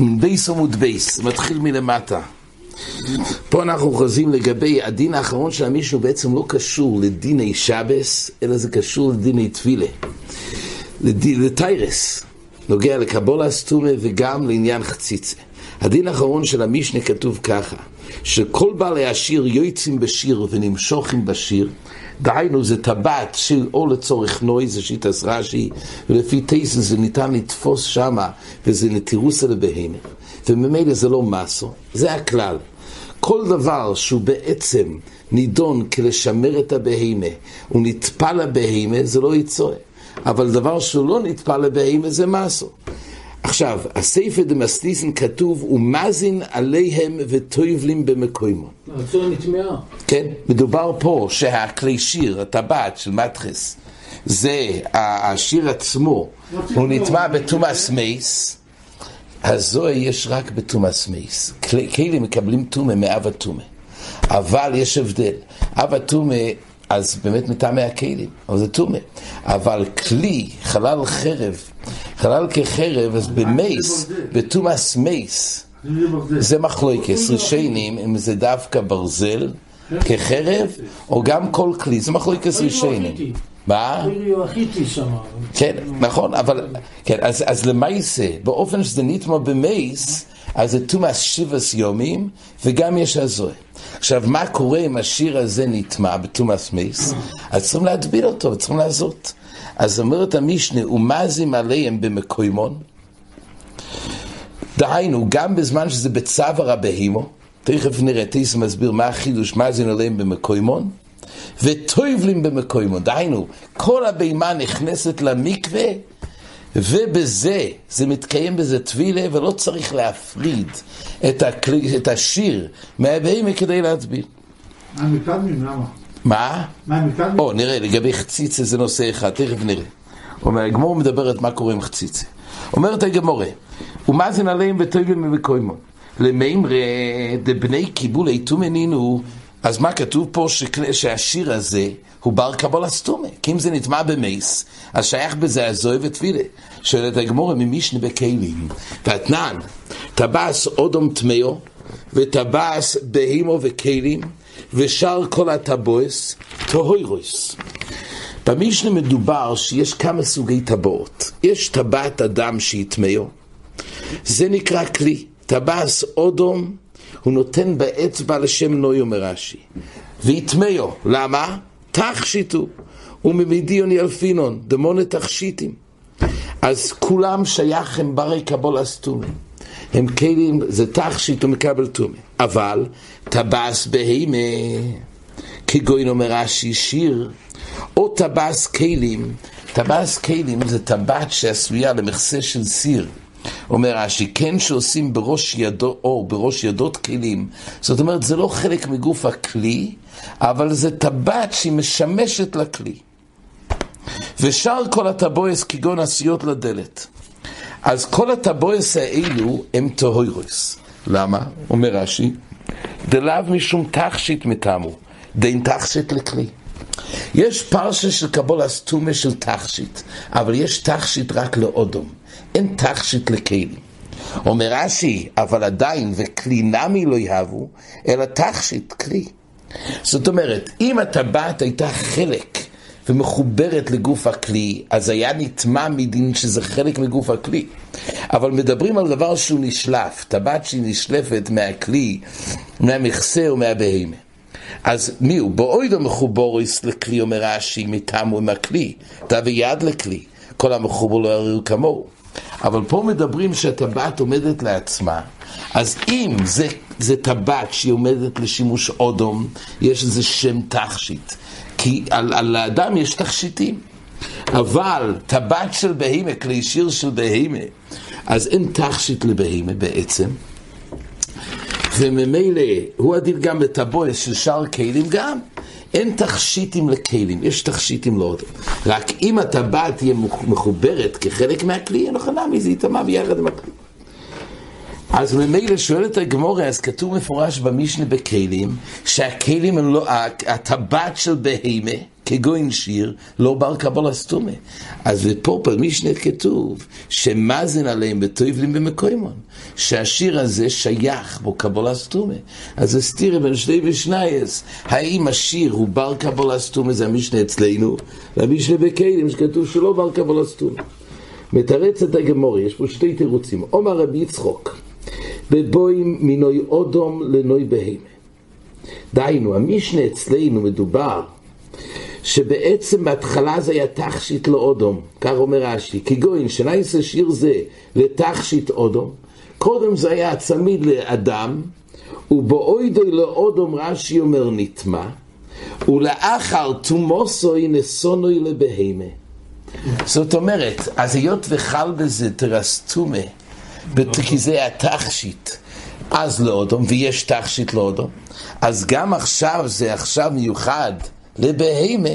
בייס עמוד בייס, מתחיל מלמטה. פה אנחנו חוזרים לגבי הדין האחרון של המשנה, בעצם לא קשור לדיני שבס, אלא זה קשור לדיני תפילה. לתיירס, נוגע לקבולה סתומה וגם לעניין חציצה. הדין האחרון של המשנה כתוב ככה, שכל בעלי השיר יועצים בשיר ונמשוכים בשיר, דהיינו זה טבעת של או לצורך נוי, זה שיטס רש"י, ולפי טייסן זה ניתן לתפוס שמה, וזה נטירוסה לבהמה. וממילא זה לא מסו, זה הכלל. כל דבר שהוא בעצם נידון כלשמר את הבהמה, הוא נטפל לבהמה, זה לא יצואה. אבל דבר שהוא לא נטפל לבהמה זה מסו. עכשיו, הספר דמסטיסן כתוב, ומזין עליהם וטויבלים במקוימון. הצורה נטמעה. כן, מדובר פה שהכלי שיר, הטבעת של מטחס, זה השיר עצמו, הוא נטמע בתומאס מייס, הזוהי יש רק בתומאס מייס. כלים מקבלים טומא מאב הטומא. אבל יש הבדל. אב הטומא אז באמת מטעמי הכלים, אבל זה טומא. אבל כלי, חלל חרב, חלל כחרב, אז במייס, בתומאס מייס, זה מחלוקס, ראשיינים, אם זה דווקא ברזל, כחרב, או גם כל כלי, זה מחלוקס ראשיינים. מה? כן, נכון, אבל, כן, אז, למייסה, באופן שזה נטמע במייס, אז זה תומאס שיבס יומים, וגם יש הזוהה. עכשיו, מה קורה אם השיר הזה נטמע בתומאס מייס? אז צריכים להטביל אותו, וצריכים לעזות. אז אומרת המשנה, ומזים עליהם במקוימון, דהיינו, גם בזמן שזה בצוואר הבהימו, תכף נראה, תיס מסביר מה החידוש, זה עליהם במקוימון, וטויבלים במקוימון, דהיינו, כל הבהמה נכנסת למקווה, ובזה, זה מתקיים בזה טבילה, ולא צריך להפריד את, הכלי, את השיר מהבהמה כדי להטביל. מה מקדמים? למה? מה? מה מקדמים? או, נראה, לגבי חציצה זה נושא אחד, תכף נראה. אומר, הגמור מדברת מה קורה עם חציצה. אומרת הגמורה, ומאזין עליהם וטויבלים במקוימון. למימרא דבני קיבול איתו מנינו, אז מה כתוב פה שהשיר הזה הוא בר קבול אסתומה? כי אם זה נטמע במייס, אז שייך בזה הזוהי וטבילה. שואלת הגמורה ממישנה בכלים, ואתנן, טבעס אודום טמאו, וטבעס בהימו וכלים, ושאר כל הטבועס, טהוירוס. במשנה מדובר שיש כמה סוגי טבעות. יש טבעת אדם שהיא טמאו, זה נקרא כלי. טבעס אודום, הוא נותן באצבע לשם נוי אומר רש"י. ויטמאו, למה? תכשיטו, וממידיון ילפינון, דמונה תכשיטים. אז כולם שייך הם ברי קבול אסתומי. הם כלים, זה תכשיט ומקבל תומי. אבל טבעס בהימה, כגוין אומר רש"י שיר, או טבעס כלים, טבעס כלים זה טבעת שעשויה למכסה של סיר. אומר רש"י, כן שעושים בראש ידו, או בראש ידות כלים, זאת אומרת, זה לא חלק מגוף הכלי, אבל זה טבעת שהיא משמשת לכלי. ושאר כל הטבויס כגון עשיות לדלת. אז כל הטבויס האלו הם טהוירוס. למה? אומר רש"י, דלאו משום תכשיט מטעמו, דין תכשיט לכלי. יש פרשה של קבול אסתומה של תכשיט, אבל יש תכשיט רק לאודום, אין תכשיט לכלים. אומר רש"י, אבל עדיין, וכלי נמי לא יהבו, אלא תכשיט, כלי. זאת אומרת, אם הטבעת הייתה חלק ומחוברת לגוף הכלי, אז היה נטמע מדין שזה חלק מגוף הכלי. אבל מדברים על דבר שהוא נשלף, טבעת שהיא נשלפת מהכלי, מהמכסה או מהבהמה. אז מי הוא? באוידו מחובוריס לכלי, אומר רש"י, מטעמו עם הכלי, תביא יד לכלי, כל המחובור לא יראו כמוהו. אבל פה מדברים שהטבעת עומדת לעצמה, אז אם זה, זה טבעת שהיא עומדת לשימוש אודום, יש איזה שם תכשיט. כי על, על האדם יש תכשיטים. אבל טבעת של בהימה, כלי שיר של בהימה, אז אין תכשיט לבהימה בעצם. וממילא הוא הדין גם בטבועס של שאר כלים גם. אין תכשיטים לכלים, יש תכשיטים לעוד. רק אם הטבעת תהיה מחוברת כחלק מהכלי, אין לך נמי, זה יטמע ביחד עם הכלי. אז ממילא שואלת הגמורה, אז כתוב מפורש במשנה בכלים, שהכלים הם לא, הטבעת של בהימה, כגוין שיר, לא בר קבלה סתומה. אז פה במשנה כתוב, שמאזן עליהם בטויבלים במקוימון, שהשיר הזה שייך בו קבלה סתומה. אז זה בין שני ושנייס, האם השיר הוא בר קבלה סתומה, זה המשנה אצלנו, והמשנה בקיילים שכתוב שלא בר קבלה סתומה. מתרץ את הגמורי, יש פה שתי תירוצים. עומר רבי יצחוק, בבואים מנוי אודום לנוי בהמה. דהיינו, המשנה אצלנו מדובר שבעצם בהתחלה זה היה תכשיט לאודום, כך אומר רש"י, כגוין שנייסה שיר זה לתכשיט אודום, קודם זה היה צמיד לאדם, ובאוידוי לאודום רש"י אומר נטמע, ולאחר תומוסוי נסונוי לבהמה. זאת אומרת, אז היות וחל בזה תרסטומה, כי זה היה תכשיט, אז לאודום, ויש תכשיט לאודום, אז גם עכשיו זה עכשיו מיוחד לבהמה,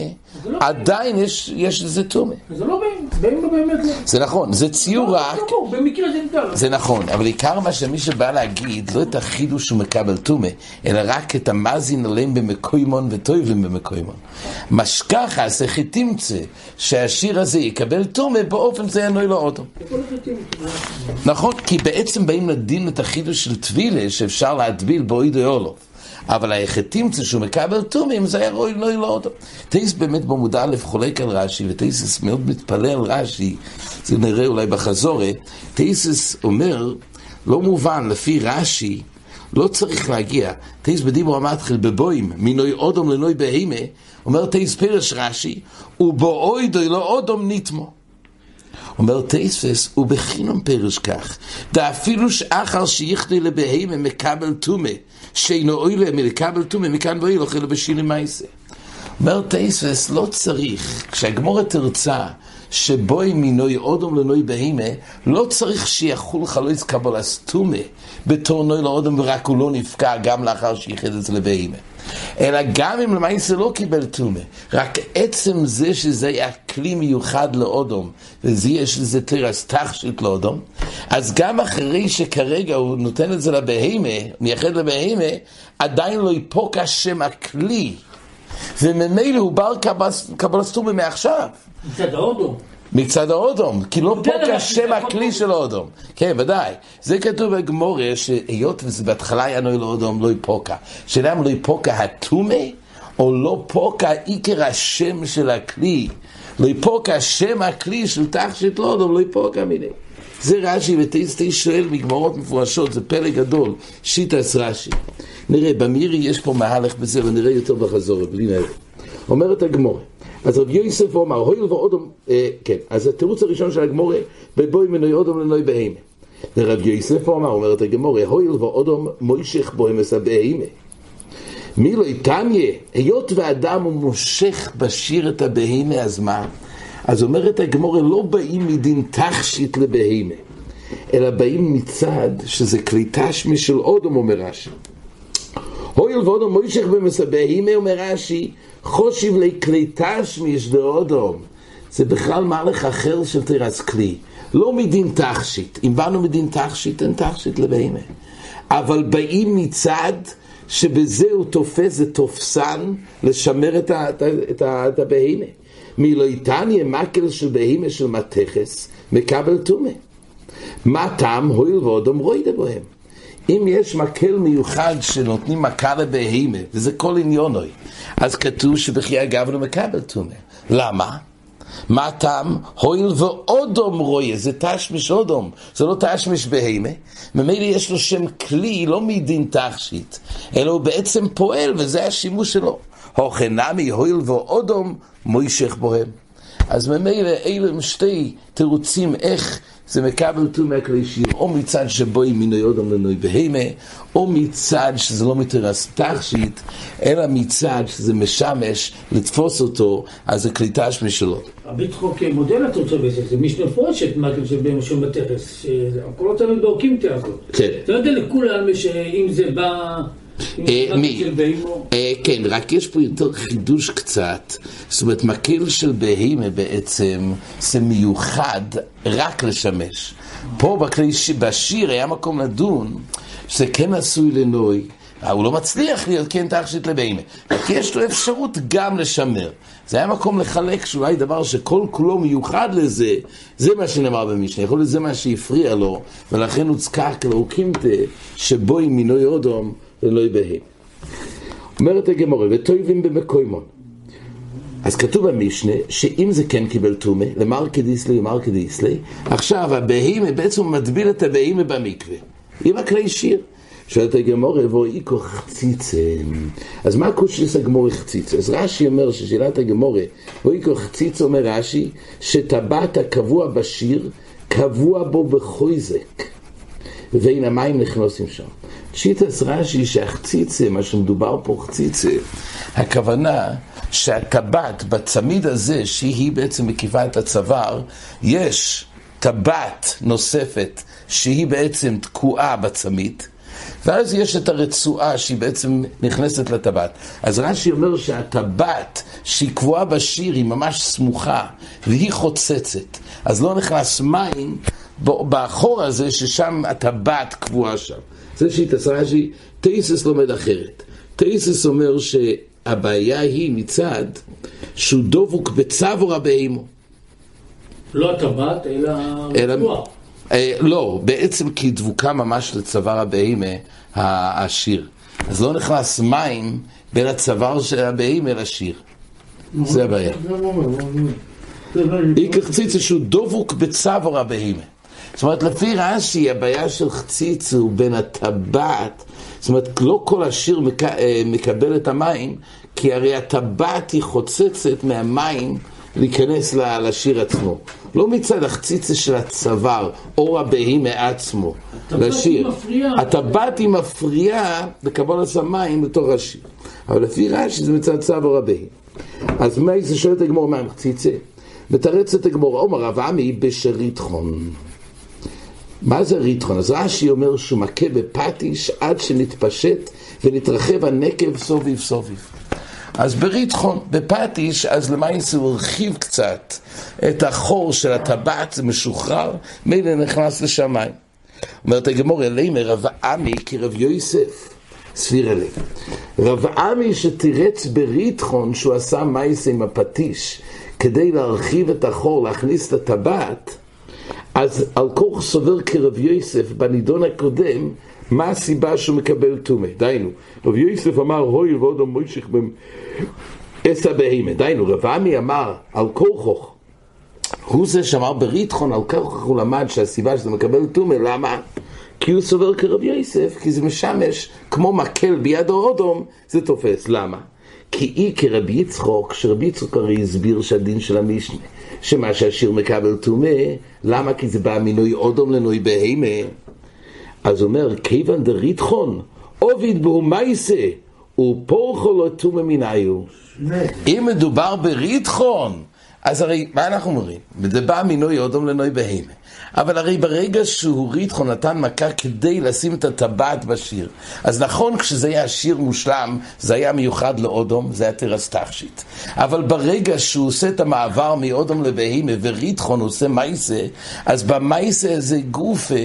לא עדיין יש, יש לזה טומא. זה לא לא באמת לא. זה נכון, זה ציור רק, לא, זה נדע. זה נכון, אבל עיקר מה שמי שבא להגיד, לא את החידוש שהוא מקבל טומא, אלא רק את המאזין עליהם במקוימון וטויבלים במקוימון. משכחה, זה חיתימצה, שהשיר הזה יקבל טומא, באופן זה ינוי לו אוטו. נכון, כי בעצם באים לדין את החידוש של טבילה, שאפשר להטביל באוידו אולו. אבל היחתימצה שהוא מקבל תומים, זה היה רואי לא ילא אותו. טייס באמת במודע א' חולק על רש"י, וטייסס מאוד מתפלא על רש"י, זה נראה אולי בחזורת, טייסס אומר, לא מובן, לפי רש"י, לא צריך להגיע. טייס בדיבור המתחיל בבוים, מנוי אודום לנוי בהימה, אומר טייס פרש רש"י, ובאוידוי לא אודום נתמו. אומר טייספס, ובחינום פרש כך, דאפילו שאחר שיכדי לבהימה מקבל טומא, שאינו אוילה מלקבל טומא, מכאן ואוי לא חילא בשילי מייסה. אומר טייספס, לא צריך, כשהגמורת תרצה, שבוי מינוי אודום לנוי בהימה, לא צריך שיחול חלוץ קבלס טומא בתור נוי לאודום ורק הוא לא נפקע גם לאחר שייחד את זה לבהימה. אלא גם אם למעשה לא קיבל טומא, רק עצם זה שזה היה כלי מיוחד לאודום, ויש לזה תרס תכשיט לאודום, אז גם אחרי שכרגע הוא נותן את זה לבהימה, מייחד לבהימה, עדיין לא יפוק השם הכלי, וממילא הוא בר קבלס טומא מעכשיו. מצד האודו. מצד האודום, כי לא פה כשם הכלי של האודום. כן, ודאי. זה כתוב בגמורה, שהיות וזה בהתחלה היה נוי לאודום, לא יפוקה. שאלה אם לא יפוקה הטומה, או לא פוקה עיקר השם של הכלי. לא יפוקה שם הכלי של תכשיט לאודום, לא יפוקה מיני. זה רש"י, וטייסטי שואל מגמרות מפורשות, זה פלא גדול, שיטס רש"י. נראה, במירי יש פה מהלך בזה, ונראה יותר בחזור, בלי נהר. אומרת הגמורה, אז רב יוסף אומר, הואיל ואודום, אה, כן, אז התירוץ הראשון של הגמורה, בבואי מנוי אודום לנוי בהימה. ורב יוסף אומר, אומרת הגמורה, הואיל ואודום מוישך בו אמס הבהימה. מי לא יתניה, היות ואדם הוא מושך בשיר את הבהימה, אז מה? אז אומרת הגמורה, לא באים מדין תכשיט לבהימה, אלא באים מצד שזה כלי תשמי של אודום, אומר רש"י. הואיל ואודום מוישך במסבהימה, אומר רש"י, חושיב לי כלי תשמיש דאודום. זה בכלל מהלך אחר של תירס כלי. לא מדין תכשיט. אם באנו מדין תכשיט, אין תכשיט לבהימה. אבל באים מצד שבזה הוא תופס, זה תופסן לשמר את, ה, את, ה, את, ה, את הבהימה. מלא יתניה מקל של בהימה של מתכס, מקבל טומא. מה טעם הואיל ואודום רוידה בהם? אם יש מקל מיוחד שנותנים מכה לבהימה, וזה כל עניונוי, אז כתוב שבחי אגב לא מקבל טומא. למה? מה הטעם? הואיל ואודום רויה, זה תשמיש אודום, זה לא תשמיש בהימה. ממילא יש לו שם כלי, לא מדין תכשיט, אלא הוא בעצם פועל, וזה השימוש שלו. הוכנמי הואיל ואודום מוישך בוהם. אז ממילא אלה הם שתי תירוצים איך זה מקבל טומא כלי שיר, או מצד שבו היא מינוי אודום לנוי בהימה, או מצד שזה לא מתרס תכשיט, אלא מצד שזה משמש לתפוס אותו, אז זה כלי תשמי שלו. רבי צחוק מודל התוצאה בזה, זה משנה מפורשת, מקל של בן משום בתכס, שהכל אותנו באוקימתיה הזאת. כן. אתה יודע לכולם שאם זה בא... אה, מי? אה, כן, רק יש פה יותר חידוש קצת. זאת אומרת, מקל של בהימה בעצם זה מיוחד רק לשמש. פה בכלי, בשיר היה מקום לדון שזה כן עשוי לנוי, הוא לא מצליח להיות כן תכשיט לבהמה. כי יש לו אפשרות גם לשמר. זה היה מקום לחלק שאולי דבר שכל כולו מיוחד לזה, זה מה שנאמר במשנה. יכול להיות זה מה שהפריע לו, ולכן הוצקע כלאוקימתא, שבו עם מינוי אודום ולא יבהם. אומרת הגמורה, וטויבים במקוימון. אז כתוב במשנה, שאם זה כן קיבל טומא, למרקי דיסלי ומרקי דיסלי, עכשיו הבהימה בעצם מטביל את הבהימה במקווה. עם הכלי שיר. שואלת הגמורה, ואיקו חציצה. אז מה קושיס הגמורה חציצה? אז רש"י אומר ששאלת הגמורה, ואיקו חציצה אומר רש"י, שטבעת הקבוע בשיר, קבוע בו בחויזק, ואין המים נכנסים שם. שיטס רש"י שהחציצה, מה שמדובר פה חציצה, הכוונה שהטבעת בצמיד הזה, שהיא בעצם מקיפה את הצוואר, יש טבעת נוספת שהיא בעצם תקועה בצמיד, ואז יש את הרצועה שהיא בעצם נכנסת לטבעת. אז רש"י אומר שהטבעת שהיא קבועה בשיר היא ממש סמוכה והיא חוצצת, אז לא נכנס מים באחור הזה ששם הטבעת קבועה שם. זה שיטת רש"י, טייסס לומד אחרת. טייסס אומר שהבעיה היא מצד שהוא דבוק בצבור הבהימו. לא הטבעת, אלא הרצועה. אה, לא, בעצם כי דבוקה ממש לצוואר הבהימה השיר. אז לא נכנס מים בין הצוואר של הבהימה לשיר. זה הבעיה. אי כחציצה שהוא דבוק בצוואר הבהימה. זאת אומרת, לפי רש"י, הבעיה של חציץ הוא בין הטבעת, זאת אומרת, לא כל השיר מק... אה, מקבל את המים, כי הרי הטבעת היא חוצצת מהמים להיכנס לשיר עצמו. לא מצד החציצה של הצוואר, אור הבהי מעצמו, לשיר. הטבעת היא מפריעה לקבלת המים לתוך השיר. אבל לפי רש"י זה מצד צוואר הבהי. אז מה זה שואלת הגמור מה עם חציצה? מתרצת הגמור, עומר רב עמי בשריתחון. מה זה ריתחון? אז רש"י אומר שהוא מכה בפטיש עד שנתפשט ונתרחב הנקב סוביב סוביב. אז בריתחון, בפטיש, אז למעשה הוא הרחיב קצת את החור של הטבעת, זה משוחרר, מילא נכנס לשמיים. אומרת הגמור אלימר, רב עמי כרב יוסף, סביר אלי. רב עמי שתירץ בריתחון שהוא עשה מייס עם הפטיש כדי להרחיב את החור, להכניס את הטבעת, אז על כוח סובר כרב יוסף בנידון הקודם מה הסיבה שהוא מקבל טומא? דהיינו, רב יוסף אמר, הוי ועוד המוישך עשה בהימה. דהיינו, רב עמי אמר על כוחוך, הוא זה שאמר בריתחון, על כוחוך הוא למד שהסיבה שזה מקבל טומא, למה? כי הוא סובר כרב יוסף, כי זה משמש כמו מקל ביד האודום, זה תופס. למה? כי אי כרבי יצחוק, שרבי יצחוק הרי הסביר שהדין של המשנה, שמה שהשיר מקבל טומא, למה? כי זה בא מינוי אודום לנוי בהימה. אז הוא אומר, כיוון דריתחון, עוביד בו מייסה, ופורחו לא תומה מניו. אם מדובר בריתחון, אז הרי, מה אנחנו אומרים? זה בא מנוי אודום לנוי בהמה. אבל הרי ברגע שהוא ריתחו נתן מכה כדי לשים את הטבעת בשיר, אז נכון כשזה היה שיר מושלם, זה היה מיוחד לאודום, זה היה תרס תכשיט. אבל ברגע שהוא עושה את המעבר מאודום לבהימה וריתחון עושה מייסה, אז במייסה הזה גופה,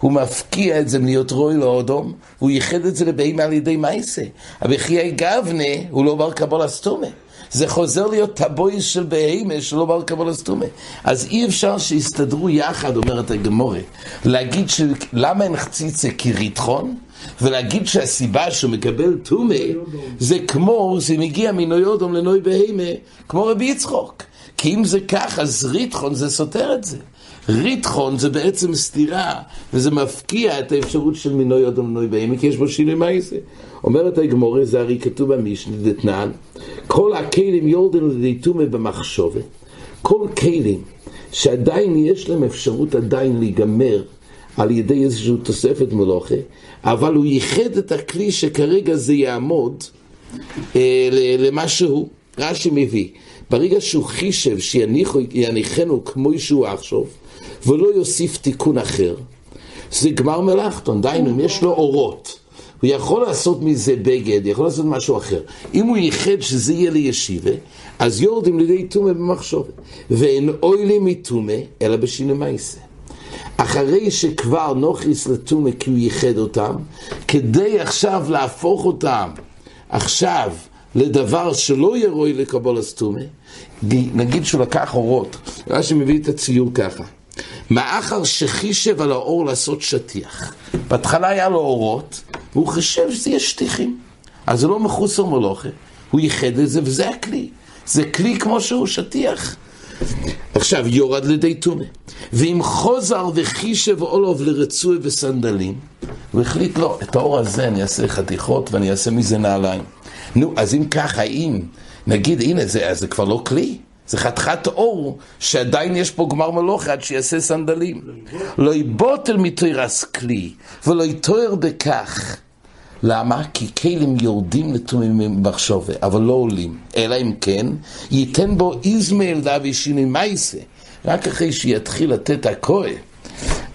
הוא מפקיע את זה מלהיות רוי לאודום, הוא ייחד את זה לבהימה על ידי מייסה. אבל חיי גבנה הוא לא בר קבול אסתומה. זה חוזר להיות טבויס של בהמה שלא בא לקבל אסתומה. אז אי אפשר שיסתדרו יחד, אומרת הגמורה, להגיד ש... למה אין חציצה כריתחון? ולהגיד שהסיבה שהוא מקבל טומא זה כמו, זה מגיע מנוי אודום לנוי בהמה, כמו רבי יצחוק. כי אם זה כך, אז ריתחון זה סותר את זה. ריתחון זה בעצם סתירה, וזה מפקיע את האפשרות של מינוי אדם מינוי בהמה, כי יש בו שינוי מייסה. אומרת הגמורה, זה הרי כתוב במשנה, דתנן, כל הכלים יורדן לדיתומה במחשובת, כל כלים שעדיין יש להם אפשרות עדיין להיגמר על ידי איזושהי תוספת מלוכה, אבל הוא ייחד את הכלי שכרגע זה יעמוד אה, למה שהוא. רש"י מביא, ברגע שהוא חישב שיניחנו כמו שהוא עכשיו, ולא יוסיף תיקון אחר, זה גמר מלאכתון, דיינו, אם יש לו אורות, הוא יכול לעשות מזה בגד, יכול לעשות משהו אחר. אם הוא ייחד שזה יהיה לישיבה, אז יורדים לידי טומא במחשבת. ואין אוי לי מטומא, אלא בשינוי מייסה. אחרי שכבר נוכריס לטומא כי הוא ייחד אותם, כדי עכשיו להפוך אותם עכשיו לדבר שלא יהיה רואי לקבול הסטומא, נגיד שהוא לקח אורות, רש"י מביא את הציור ככה. מאחר שחישב על האור לעשות שטיח. בהתחלה היה לו אורות, והוא חישב שזה יהיה שטיחים. אז זה לא מחוסר מלוכה, הוא ייחד את זה וזה הכלי. זה כלי כמו שהוא שטיח. עכשיו, יורד לידי טומא. ואם חוזר וחישב אולוב לרצוי וסנדלים, הוא החליט, לא, את האור הזה אני אעשה חתיכות ואני אעשה מזה נעליים. נו, אז אם ככה, אם נגיד, הנה, זה, זה כבר לא כלי. זה חתיכת אור שעדיין יש פה גמר מלוכה עד שיעשה סנדלים. לא יבוטל מתוירס כלי ולא יתואר בכך. למה? כי כלים יורדים לתומים במחשובה, אבל לא עולים. אלא אם כן, ייתן בו איזמל דאבי שינוי מייסה. רק אחרי שיתחיל לתת הכהן.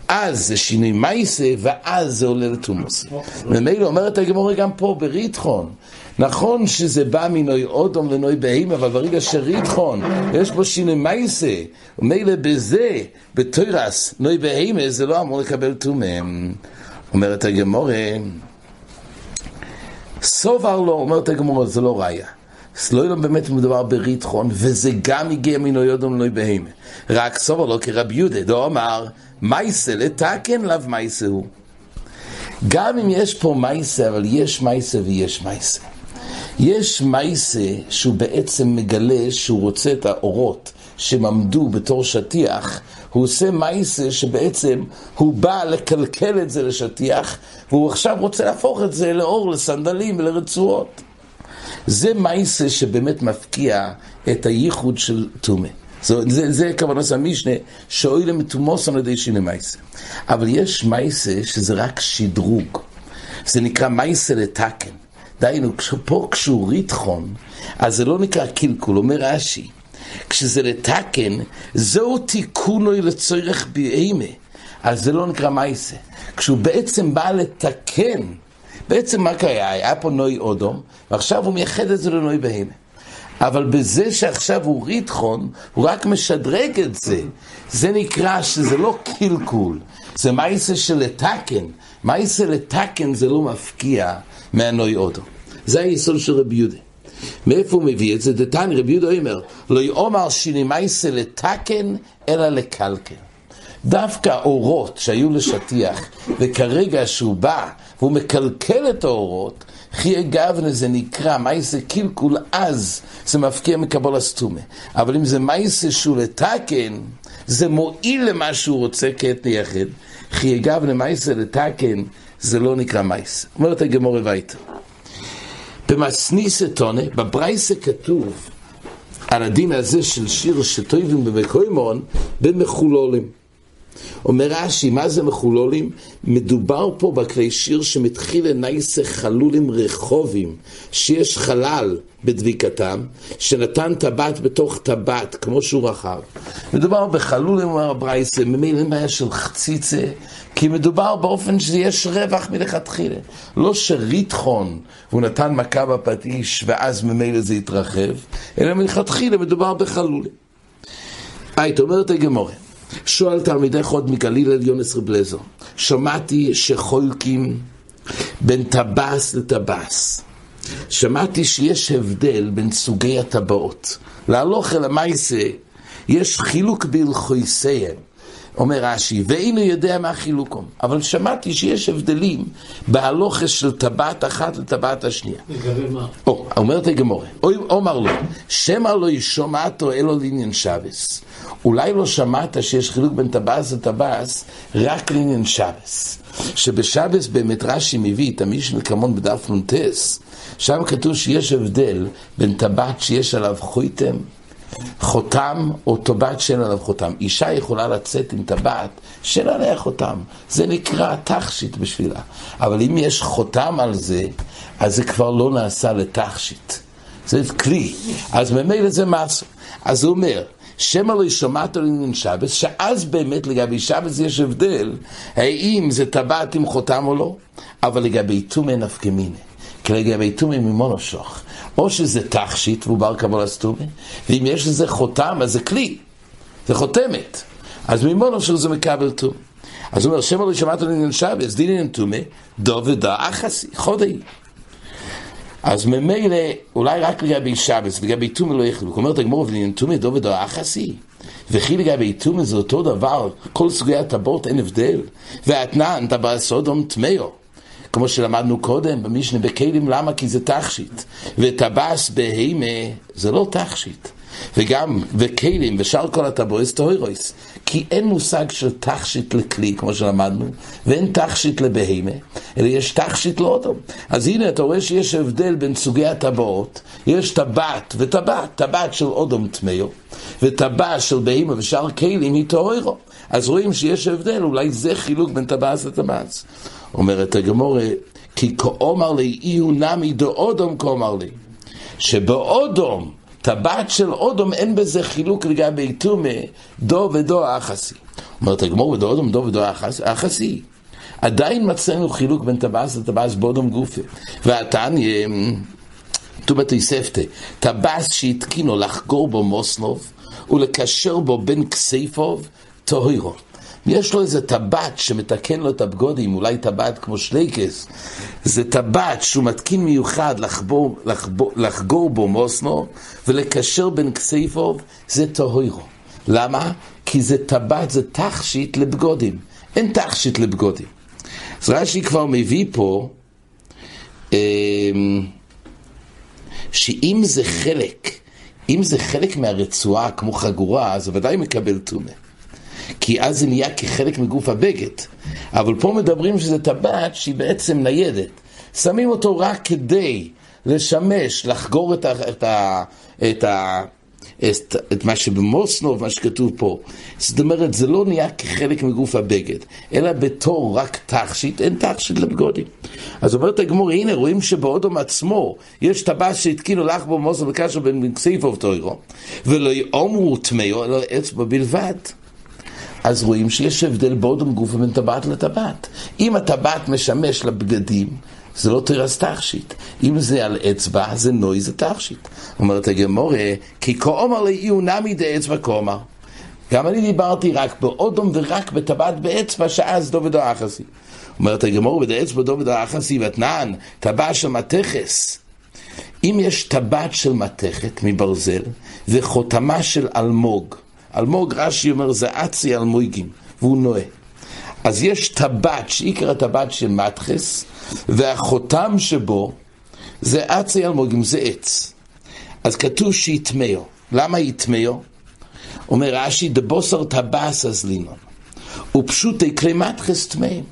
אז זה שינוי מייסה, ואז זה עולה לתומוס. ומילא אומרת הגמורה גם פה בריתחון, נכון שזה בא מנוי אודום לנוי בהימה, אבל ברגע שריתחון, יש בו שינוי מייסה, ומילא בזה, בתוירס, נוי בהימה, זה לא אמור לקבל תומם. אומרת הגמורה, סובר לו, אומרת הגמורה, זה לא ראיה. סלוילום באמת מדובר בריתחון, וזה גם הגיע מנוי אודום לנוי בהימה. רק סובר לו כרבי יהודה, דו אמר, מייסה לתקן לאו מייסה הוא. גם אם יש פה מייסה, אבל יש מייסה ויש מייסה. יש מייסה שהוא בעצם מגלה שהוא רוצה את האורות שהם עמדו בתור שטיח, הוא עושה מייסה שבעצם הוא בא לקלקל את זה לשטיח, והוא עכשיו רוצה להפוך את זה לאור, לסנדלים ולרצועות. זה מייסה שבאמת מפקיע את הייחוד של טומא. זה, זה, זה כוונת המשנה, שאוי למתומוס על ידי שיני מייסה. אבל יש מייסה שזה רק שדרוג. זה נקרא מייסה לתקן. דהיינו, פה כשהוא ריתחון, אז זה לא נקרא קלקול, אומר רש"י. כשזה לתקן, זהו תיקונוי לצורך באימה. אז זה לא נקרא מייסה. כשהוא בעצם בא לתקן, בעצם מה קרה? היה פה נוי אודום, ועכשיו הוא מייחד את זה לנוי בהמה. אבל בזה שעכשיו הוא ריתחון, הוא רק משדרג את זה. זה נקרא שזה לא קלקול, זה מייסה של לתקן. מייסה לתקן זה לא מפקיע מהנוי אודו. זה היסוד של רבי יהודה. מאיפה הוא מביא את זה? דתני, רבי יהודה אומר, לא יאמר שיני מייסה לתקן, אלא לקלקל. דווקא אורות שהיו לשטיח, וכרגע שהוא בא והוא מקלקל את האורות, חיי גבנה זה נקרא מייסה קלקול, אז זה מפקיע מקבול הסתומה. אבל אם זה מייסה שהוא לתקן, זה מועיל למה שהוא רוצה כעת נייחד. חיי גבנה מייסה לתקן, זה לא נקרא מייסה. אומרת הגמור וייטר. במסניסה טונה, בברייסה כתוב על הדין הזה של שיר שטויבים במקוימון במחולולים. אומר רש"י, מה זה מחולולים? מדובר פה בכלי שיר שמתחיל נייסה חלולים רחובים, שיש חלל בדביקתם, שנתן טבעת בתוך טבעת, כמו שהוא רחב. מדובר בחלולים, אומר הברייסה, ממילא בעיה של חציצה, כי מדובר באופן שיש רווח מלכתחילה. לא שריתחון, והוא נתן מכה בפטיש, ואז ממילא זה התרחב, אלא מלכתחילה מדובר בחלולים. היית אומרת הגמורה. שואל תלמידי חוד מגליל עליון עשרה בלזו, שמעתי שחולקים בין טבס לטבס. שמעתי שיש הבדל בין סוגי הטבעות. להלוך אל המייסה, יש חילוק בהלכויסיהם. אומר רש"י, ואינו יודע מה חילוקום. אבל שמעתי שיש הבדלים בהלוכס של טבעת אחת לטבעת השנייה. לגבי מה? או, אומרת הגמורה, אומר לו, שמא לא ישומעתו אלו לעניין שבס. אולי לא שמעת שיש חילוק בין טבעס לטבעס רק לעניין שבס. שבשבס באמת רש"י מביא את המשנה כמון בדף נ"ט, שם כתוב שיש הבדל בין טבעת שיש עליו חויתם חותם או טבעת שאין עליו חותם. אישה יכולה לצאת עם טבעת שאין עליה חותם. זה נקרא תכשיט בשבילה. אבל אם יש חותם על זה, אז זה כבר לא נעשה לתכשיט. זה כלי. אז ממילא זה מסו. אז הוא אומר, שמא לא ישמעת לעניין שבס, שאז באמת לגבי שבס יש הבדל, האם זה טבעת עם חותם או לא, אבל לגבי תומי נפקא מיני. כי לגבי תומי ממונו שוך. או שזה תכשיט והוא בר קבלה סתומי, ואם יש לזה חותם, אז זה כלי, זה חותמת. אז ממונו שוך זה מקבל תום. אז הוא אומר, שם לא שמעת לעניין שבס, עניין תומה, דו ודא אחסי, חודי. אז ממילא, אולי רק לגבי שבס, לגבי תומה לא יחלוק. אומרת הגמור, ולעניין תומה, דו ודא אחסי. וכי לגבי תומה זה אותו דבר, כל סוגי הטבעות אין הבדל. ואתנן, טבע סודום טמאו. כמו שלמדנו קודם במשנה בכלים, למה? כי זה תכשיט. וטבס בהימה זה לא תכשיט. וגם, וכלים, ושאר כל הטבויס טוירויס. כי אין מושג של תכשיט לכלי, כמו שלמדנו, ואין תכשיט לבהימה, אלא יש תכשיט לאודום. אז הנה, אתה רואה שיש הבדל בין סוגי הטבעות. יש טבעת וטבעת, טבעת של אודום טמאו, וטבעת של בהימה ושאר כלים היא טוירו. אז רואים שיש הבדל, אולי זה חילוק בין טבעת לטבעת. אומרת הגמורה, כי כאומר לי אי הוא נמי דאודום כאומר לי, שבאודום טבעת של אודום אין בזה חילוק לגבי תומה, דו ודו האחסי. אומרת הגמור בדו אודום, דו ודו האחסי. עדיין מצאנו חילוק בין טבעת לטבעת באודום גופה. והתניא, טומאת איספתא, טבעת שהתקינו לחגור בו מוסנוב ולקשר בו בין כסייפוב, טהירו. יש לו איזה טבעת שמתקן לו את הבגודים, אולי טבעת כמו שלייקס. זה טבעת שהוא מתקין מיוחד לחבור, לחבור, לחגור בו מוסנו ולקשר בין כסייפוב, זה טהוירו. למה? כי זה טבעת, זה תכשיט לבגודים. אין תכשיט לבגודים. אז רש"י כבר מביא פה אמ, שאם זה חלק, אם זה חלק מהרצועה כמו חגורה, אז ודאי מקבל טומאה. כי אז זה נהיה כחלק מגוף הבגד. אבל פה מדברים שזה טבעת שהיא בעצם ניידת. שמים אותו רק כדי לשמש, לחגור את, ה, את, ה, את, ה, את, את מה שבמוסנוב, מה שכתוב פה. זאת אומרת, זה לא נהיה כחלק מגוף הבגד, אלא בתור רק תכשיט, אין תכשיט לבגודים. אז אומרת הגמור, הנה, רואים שבאודום עצמו יש טבעת שהתקינו לך בו מוסנוב וקשר בין סעיף ובתוירו, ולא יאמרו טמאו, אלא אצבע בלבד. אז רואים שיש הבדל באודם גופה בין טבעת לטבעת. אם הטבעת משמש לבגדים, זה לא תרס תכשיט. אם זה על אצבע, זה נוי, זה תכשיט. אומרת הגמורה, כי כאומר לאיהו נמי דאצבע כאומר. גם אני דיברתי רק באודום ורק בטבעת באצבע, שאז דובד או אחסי. אומרת הגמור, בדאצבע דובד או אחסי ותנן, טבעת של מתכס. אם יש טבעת של מתכת מברזל וחותמה של אלמוג, אלמוג רש"י אומר זה אצי אלמויגים, והוא נועה. אז יש טבעת, שעיקר הטבעת של מתחס, והחותם שבו זה אצי אלמוגים, זה עץ. אז כתוב שיטמאו. למה יטמאו? אומר רש"י, דבוסר טבעס אז לינון. ופשוטי כלי מתחס טמאים.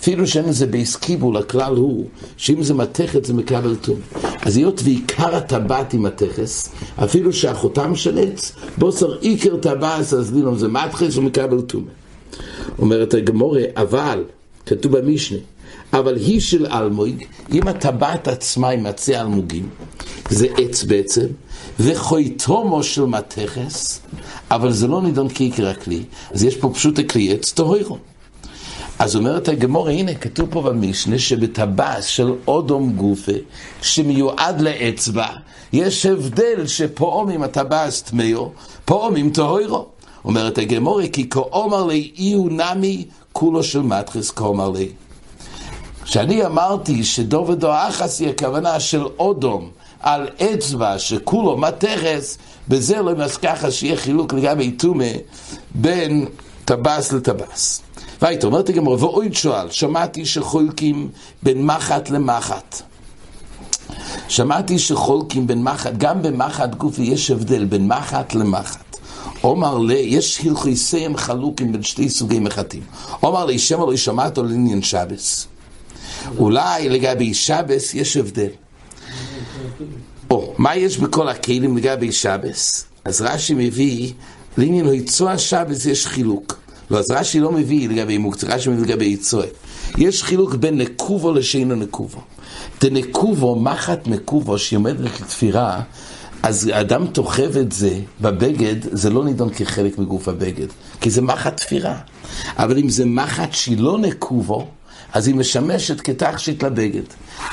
אפילו שאין לזה בעסקיבול, הכלל הוא שאם זה מתכת זה מקבל טום. אז היות ועיקר הטבעת היא מתכס, אפילו שהחותם של עץ, בוסר עיקר טבעת אז לינום זה מתכס ומקבל טום. אומרת הגמורה, אבל, כתוב במשנה, אבל היא של אלמוג, אם הטבעת עצמה היא מצי אלמוגים, זה עץ בעצם, וחויתומו של מתכס, אבל זה לא נידון כעיקר הכלי, אז יש פה פשוט הכלי עץ טהוירו. אז אומרת הגמורה, הנה, כתוב פה במשנה שבטבס של אודום גופה, שמיועד לאצבע, יש הבדל שפעומים הטבס טמאו, פעומים טהוירו. אומרת הגמורה, כי כאומר לי אי הוא נמי כולו של מטחס כאומר לי. כשאני אמרתי שדובד או אחס היא הכוונה של אודום על אצבע שכולו מטרס, בזה לא ככה שיהיה חילוק לגבי טומא בין טבס לטבס. והיית אומרת הגמרא, ואויד שואל, שמעתי שחולקים בין מחט למחט. שמעתי שחולקים בין מחט, גם במחט גופי יש הבדל בין מחט למחט. אומר לי, יש הלכיסיהם חלוקים בין שתי סוגי מחטים. אומר לי, שם לא שמעת על עניין שבס. אולי לגבי שבס יש הבדל. או, מה יש בכל הכלים לגבי שבס? אז רש"י מביא, לעניין היצוע שבס יש חילוק. לא, אז רש"י לא מביא לגבי מוקצה, רש"י מביא לגבי יצוע. יש חילוק בין נקובו לשינו נקובו. דנקובו, מחט שהיא עומדת לתפירה, אז האדם תוכב את זה בבגד, זה לא נידון כחלק מגוף הבגד, כי זה מחט תפירה. אבל אם זה מחט שהיא לא נקובו, אז היא משמשת כתכשיט לבגד.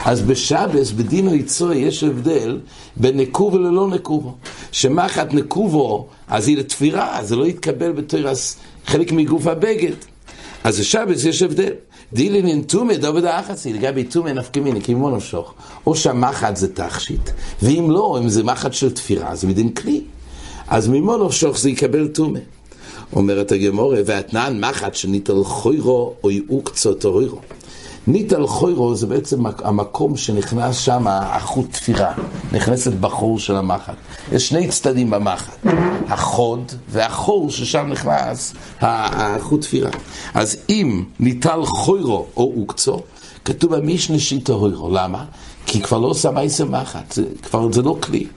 אז בשבס, בדינו יצוי, יש הבדל בין נקובו ללא נקובו. שמחט נקובו, אז היא לתפירה, זה לא יתקבל בתרס חלק מגוף הבגד. אז בשבס יש הבדל. דילין אין טומא דובד האחסי, לגבי טומא נפקא מיני, כמו נפשוך. או שהמחט זה תכשיט, ואם לא, אם זה מחט של תפירה, זה מדין כלי. אז ממון נפשוך זה יקבל טומא. אומרת הגמורה, ואתנן מחט שניטל חוירו או יעוקצו טהוירו. ניטל חוירו זה בעצם המקום שנכנס שם החוט תפירה, נכנסת בחור של המחט. יש שני צדדים במחט, החוד והחור ששם נכנס החוט תפירה. אז אם ניטל חוירו או אוקצו, כתוב במשנה שיטה הוירו, למה? כי כבר לא עושה מייסה מחט, זה, כבר זה לא כלי.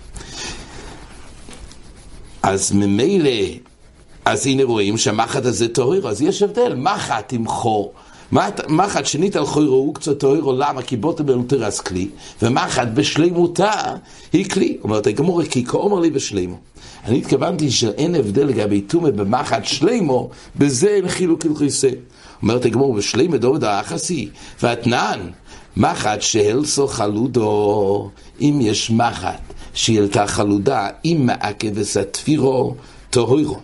אז ממילא, אז הנה רואים שהמחט הזה טהור, אז יש הבדל, מחט עם חור. מחט שנית על חוירו הוא קצת טהורו, למה? כי בוטה בנותרס כלי, ומחט בשלימותה היא כלי. אומרת הגמורה, כי כאומר לי בשלימו. אני התכוונתי שאין הבדל לגבי תומה במחט שלימו, בזה אין חילוק הלכיסה. אומרת הגמור, בשלימו דוד האחסי, ואתנן, מחט שהלסו חלודו, אם יש מחט שהעלתה חלודה, אם מעכב וסתפירו, טהורו.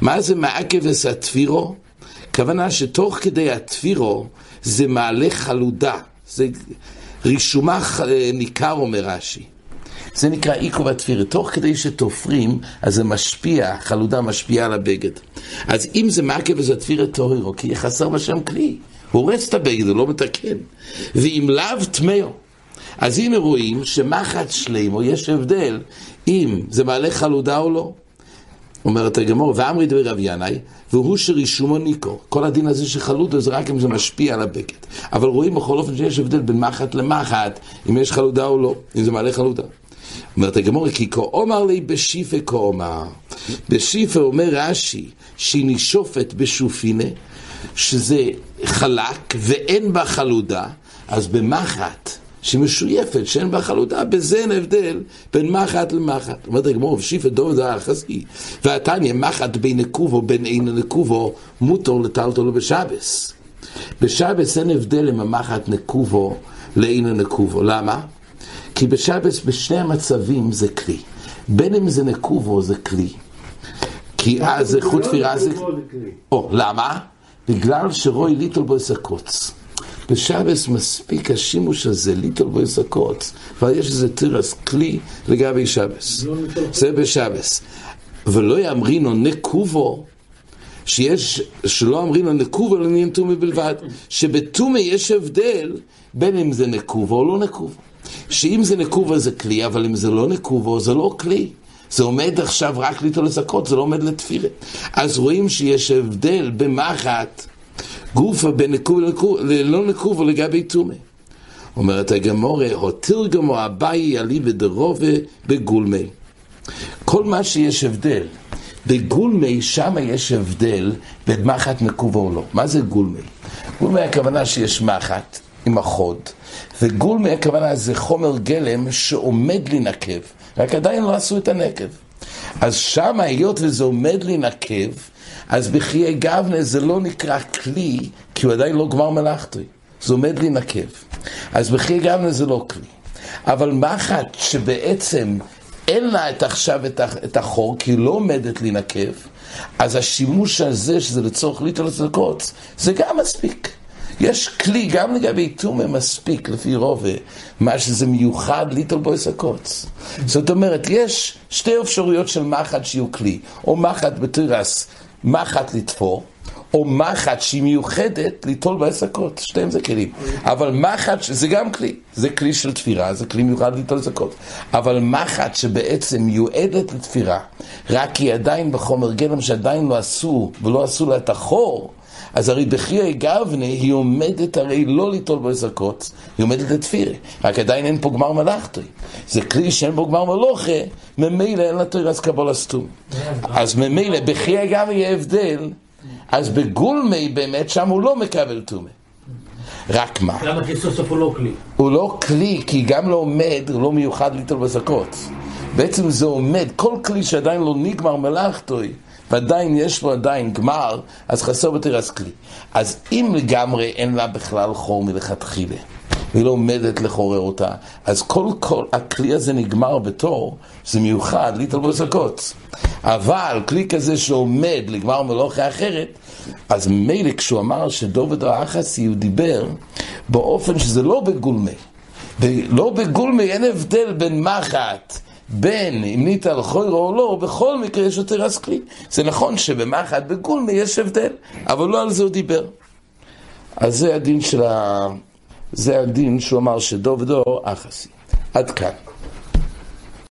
מה זה מעכב וסתפירו? כוונה שתוך כדי התפירו זה מעלה חלודה, זה רישומה ניכר אומר רש"י. זה נקרא עיכוב התפירה. תוך כדי שתופרים, אז זה משפיע, חלודה משפיעה על הבגד. אז אם זה מעכב וזה תפירה טהורו, כי חסר בשם כלי. הוא הורס את הבגד, הוא לא מתקן. ואם לאו טמאו. אז הנה רואים שמחט שלימו יש הבדל אם זה מעלה חלודה או לא. אומרת הגמור, ואמרי דבי רב ינאי, והוא שרישומו ניקו. כל הדין הזה שחלודו זה רק אם זה משפיע על הבגד. אבל רואים בכל אופן שיש הבדל בין מחט למחט, אם יש חלודה או לא, אם זה מעלה חלודה. אומרת הגמור, כי כה אומר לי בשיפה כה אומר. בשיפה אומר רש"י, שהיא נשופת בשופינה, שזה חלק ואין בה חלודה, אז במחט שמשויפת, שאין בה חלודה, בזה אין הבדל בין מחט למחט. אומרת הגמור, ושיפת דוד האחזי, והתניא מחט בין נקובו בין אין נקובו, מותר לטלטלו בשבס. בשבס אין הבדל אם המחט נקובו לאין נקובו. למה? כי בשבס בשני המצבים זה כלי. בין אם זה נקובו זה כלי. כי אז זה חוט תפירה זה... או, למה? בגלל שרוי ליטל בו קוץ. בשבס מספיק השימוש הזה, ליטל ויסקות, אבל יש איזה תירס, כלי לגבי שבס. זה בשבס. ולא יאמרינו נקובו, שיש, שלא אמרינו נקובו לעניין תומי בלבד, שבתומי יש הבדל בין אם זה נקובו או לא נקובו. שאם זה נקובו זה כלי, אבל אם זה לא נקובו זה לא כלי. זה עומד עכשיו רק ליטול לזכות, זה לא עומד לתפירת. אז רואים שיש הבדל במחט גופה בנקוב ללא נקוב לגבי טומא. אומרת הגמורה, התרגמו אביי אליבא דרובה בגולמי. כל מה שיש הבדל, בגולמי שם יש הבדל בין מחט נקוב או לא. מה זה גולמי? גולמי הכוונה שיש מחט עם החוד, וגולמי הכוונה זה חומר גלם שעומד לנקב, רק עדיין לא עשו את הנקב. אז שם היות וזה עומד לנקב, אז בחיי גבנה זה לא נקרא כלי, כי הוא עדיין לא גמר מלאכתו. זה עומד להינקב. אז בחיי גבנה זה לא כלי. אבל מחט שבעצם אין לה את עכשיו את החור, כי היא לא עומדת להינקב, אז השימוש הזה, שזה לצורך ליטול הצדקות, זה גם מספיק. יש כלי, גם לגבי תומה מספיק, לפי רובה, מה שזה מיוחד ליטול בו עסקות. זאת אומרת, יש שתי אפשרויות של מחט שיהיו כלי, או מחט בתירס מחט לתפור, או מחט שהיא מיוחדת ליטול בעסקות, שתיהם זה כלים. אבל מחט, זה גם כלי, זה כלי של תפירה, זה כלי מיוחד ליטול בעסקות. אבל מחט שבעצם מיועדת לתפירה, רק היא עדיין בחומר גלם שעדיין לא עשו, ולא עשו לה את החור, אז הרי בחיי גבנה היא עומדת הרי לא ליטול בעסקות, היא עומדת לתפירה. רק עדיין אין פה גמר מלאכתו. זה כלי שאין בו גמר מלוכה, ממילא אין לה תירס קבול הסתום. אז ממילא בחיי גבנה יהיה הבדל, אז בגולמי באמת שם הוא לא מקבל טומא. רק מה? למה כי סוף סוף הוא לא כלי? הוא לא כלי, כי גם לא עומד, הוא לא מיוחד ליטול בעסקות. בעצם זה עומד, כל כלי שעדיין לא נגמר מלאכתוי, ועדיין יש לו עדיין גמר, אז חסר בתרס כלי. אז אם לגמרי אין לה בכלל חור מלכתחילה, והיא לא עומדת לחורר אותה, אז כל, כל הכלי הזה נגמר בתור, זה מיוחד להתלבוס הקוץ. אבל כלי כזה שעומד לגמר מלוכה אחרת, אז מילא כשהוא אמר שדובד האחסי הוא דיבר באופן שזה לא בגולמי. לא בגולמי אין הבדל בין מחט בין אם ניתן על חוירו או לא, בכל מקרה יש יותר אז כלי. זה נכון שבמחט בגולמי יש הבדל, אבל לא על זה הוא דיבר. אז זה הדין של ה... זה הדין שהוא אמר שדוב דור אחסי. עד כאן.